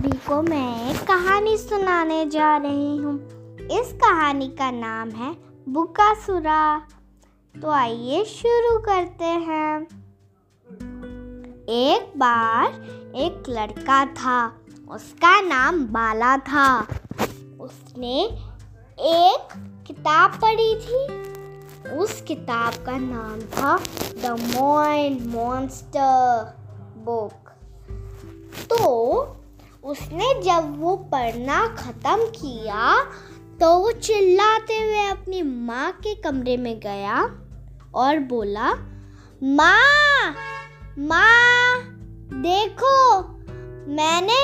सभी को मैं एक कहानी सुनाने जा रही हूँ। इस कहानी का नाम है बुकासुरा। तो आइए शुरू करते हैं। एक बार एक लड़का था, उसका नाम बाला था। उसने एक किताब पढ़ी थी। उस किताब का नाम था द मोइन मॉन्स्टर बुक। तो उसने जब वो पढ़ना ख़त्म किया तो वो चिल्लाते हुए अपनी माँ के कमरे में गया और बोला, माँ माँ, देखो, मैंने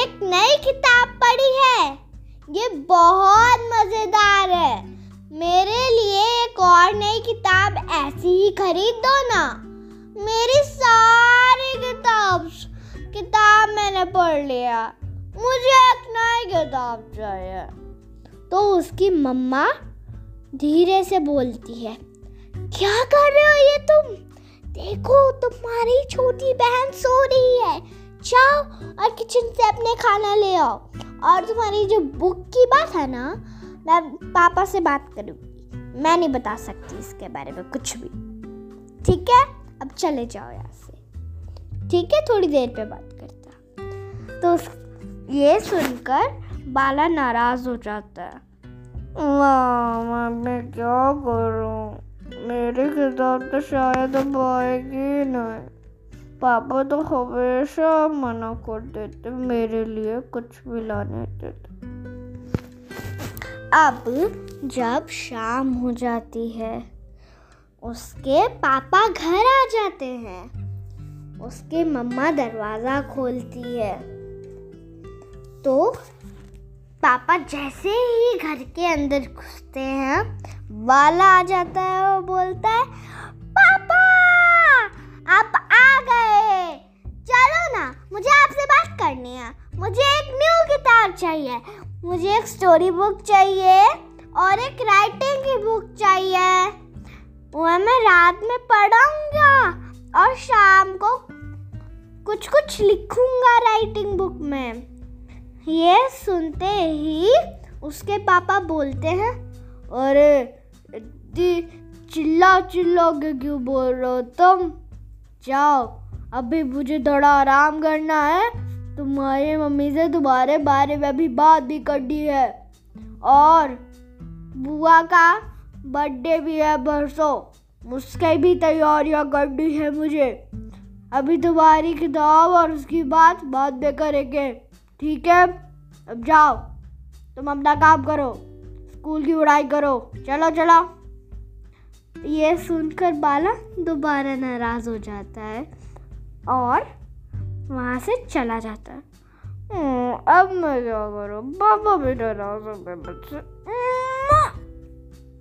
एक नई किताब पढ़ी है। ये बहुत मज़ेदार है। मेरे लिए एक और नई किताब ऐसी ही खरीद दो ना। मेरी सारी किताब किताब मैंने पढ़ लिया। मुझे एक नई किताब चाहिए। तो उसकी मम्मा धीरे से बोलती है, क्या कर रहे हो ये तुम? देखो, तुम्हारी छोटी बहन सो रही है। जाओ और किचन से अपने खाना ले आओ। और तुम्हारी जो बुक की बात है ना, मैं पापा से बात करूँगी। मैं नहीं बता सकती इसके बारे में कुछ भी। ठीक है? अब चले जाओ यहाँ से। ठीक है थोड़ी देर पे बात करता तो ये सुनकर बाला नाराज़ हो जाता है। मैं क्या करूँ? मेरी किताब तो शायद अब आएगी नहीं। पापा तो हमेशा मना कर देते मेरे लिए कुछ भी लाने देते। अब जब शाम हो जाती है उसके पापा घर आ जाते हैं। उसके मम्मा दरवाज़ा खोलती है। तो पापा जैसे ही घर के अंदर घुसते हैं, वाला आ जाता है और बोलता है, पापा, आप आ गए। चलो ना, मुझे आपसे बात करनी है। मुझे एक न्यू किताब चाहिए, मुझे एक स्टोरी बुक चाहिए और एक राइटिंग की बुक चाहिए। वह मैं रात में पढ़ूँगा और शाम को कुछ कुछ लिखूँगा राइटिंग बुक में। ये सुनते ही उसके पापा बोलते हैं, अरे चिल्ला चिल्ला के क्यों बोल रहे हो तुम? जाओ, अभी मुझे थोड़ा आराम करना है। तुम्हारी मम्मी से तुम्हारे बारे में भी बात भी करनी है। और बुआ का बर्थडे भी है परसों, उसके भी तैयारियाँ करनी है मुझे। अभी तुम्हारी किताब और उसकी बात बाद में करेंगे। ठीक है? अब जाओ। तुम अपना काम करो। स्कूल की पढ़ाई करो। चलो चलो। ये सुनकर बाला दोबारा नाराज़ हो जाता है और वहाँ से चला जाता है। हम्म, अब मैं क्या करूँ? पापा भी नाराज़ हो गए मुझसे।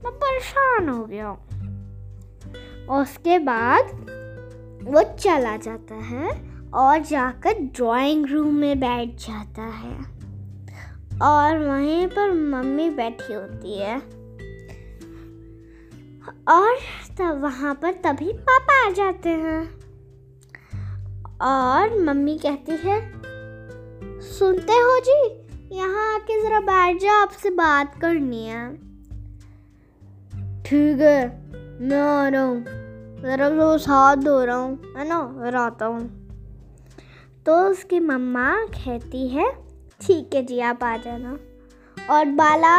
मैं परेशान हो गया उसके बाद वो चला जाता है और जाकर ड्राइंग रूम में बैठ जाता है। और वहीं पर मम्मी बैठी होती है। और तब वहाँ पर तभी पापा आ जाते हैं। और मम्मी कहती है, सुनते हो जी, यहाँ आके ज़रा बैठ जाओ, आपसे बात करनी है। ठीक है, मैं आ रहा हूँ। ज़रा रोज हाथ धो रहा हूँ है ना? फिर आता हूँ। तो उसकी मम्मा कहती है ठीक है जी आप आ जाना। और बाला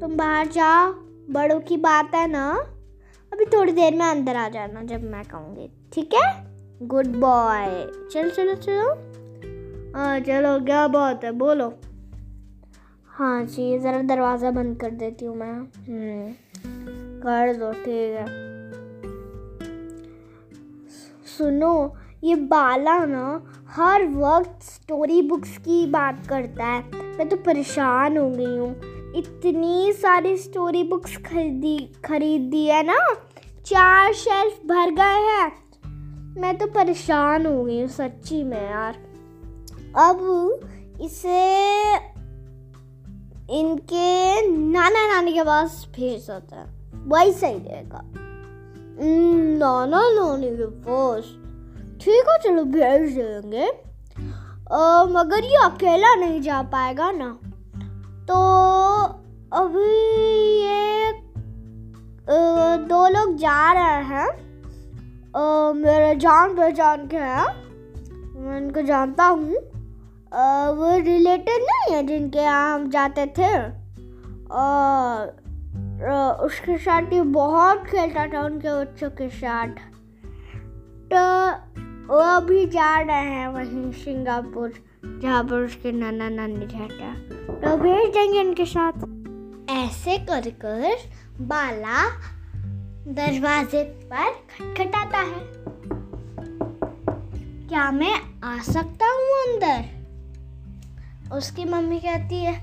तुम बाहर जाओ बड़ों की बात है ना? अभी थोड़ी देर में अंदर आ जाना जब मैं कहूँगी ठीक है? गुड बॉय चलो चलो चलो। हाँ चलो क्या बात है? बोलो। हाँ जी ज़रा दरवाज़ा बंद कर देती हूँ मैं। हम्म, कर दो ठीक है। सुनो, ये बाला ना हर वक्त स्टोरी बुक्स की बात करता है। मैं तो परेशान हो गई हूँ। इतनी सारी स्टोरी बुक्स खरीदी, खरीद दी है ना, चार शेल्फ भर गए हैं। मैं तो परेशान हो गई हूँ सच्ची में यार। अब इसे इनके नाना नानी के पास भेज देता है। वही सही रहेगा। नाना नानी के पास ठीक है चलो भेज देंगे मगर ये अकेला नहीं जा पाएगा ना तो अभी ये दो लोग जा रहे हैं मेरे जान पहचान के हैं मैं उनको जानता हूँ वो रिलेटेड नहीं है जिनके यहाँ हम जाते थे और उसके साथ ही बहुत खेलता था उनके बच्चों के साथ। तो वो अभी जा रहे हैं वहीं सिंगापुर, जहाँ पर उसके नाना नानी रहता। तो भेज देंगे उनके साथ। ऐसे कर कर बाला दरवाजे पर खटखटाता है। क्या मैं आ सकता हूँ अंदर? उसकी मम्मी कहती है,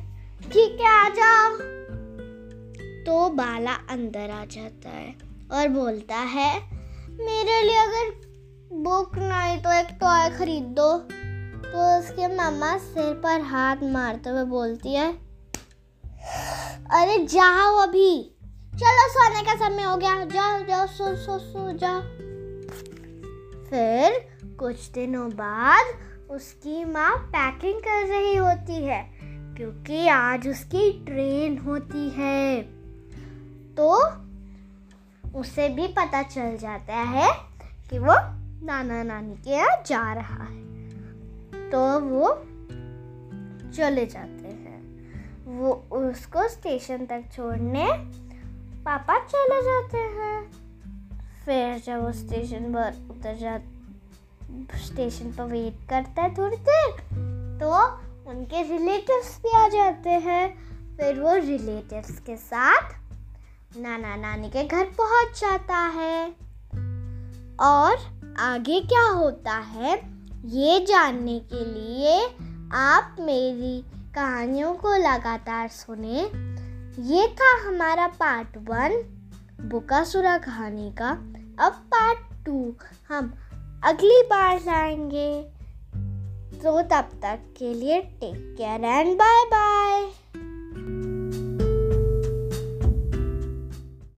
ठीक है, आ जाओ। तो बाला अंदर आ जाता है और बोलता है, मेरे लिए अगर बुक नहीं तो एक टॉय खरीद। दो तो उसके मामा सिर पर हाथ मारते हुए बोलती है, अरे जाओ अभी। चलो सोने का समय हो गया। जाओ जाओ, सो सो सो, जाओ। फिर कुछ दिनों बाद उसकी माँ पैकिंग कर रही होती है, क्योंकि आज उसकी ट्रेन होती है। तो उसे भी पता चल जाता है कि वो नाना नानी के यहाँ जा रहा है। तो वो चले जाते हैं। वो उसको स्टेशन तक छोड़ने पापा चले जाते हैं। फिर जब वो स्टेशन पर उतर जा, स्टेशन पर वेट करता है थोड़ी देर तो उनके रिलेटिव्स भी आ जाते हैं। फिर वो रिलेटिव्स के साथ नाना नानी के घर पहुँच जाता है। और आगे क्या होता है, ये जानने के लिए आप मेरी कहानियों को लगातार सुने। ये था हमारा पार्ट वन बुकासुरा कहानी का। अब पार्ट टू हम अगली बार लाएँगे। तो तब तक के लिए take care and bye bye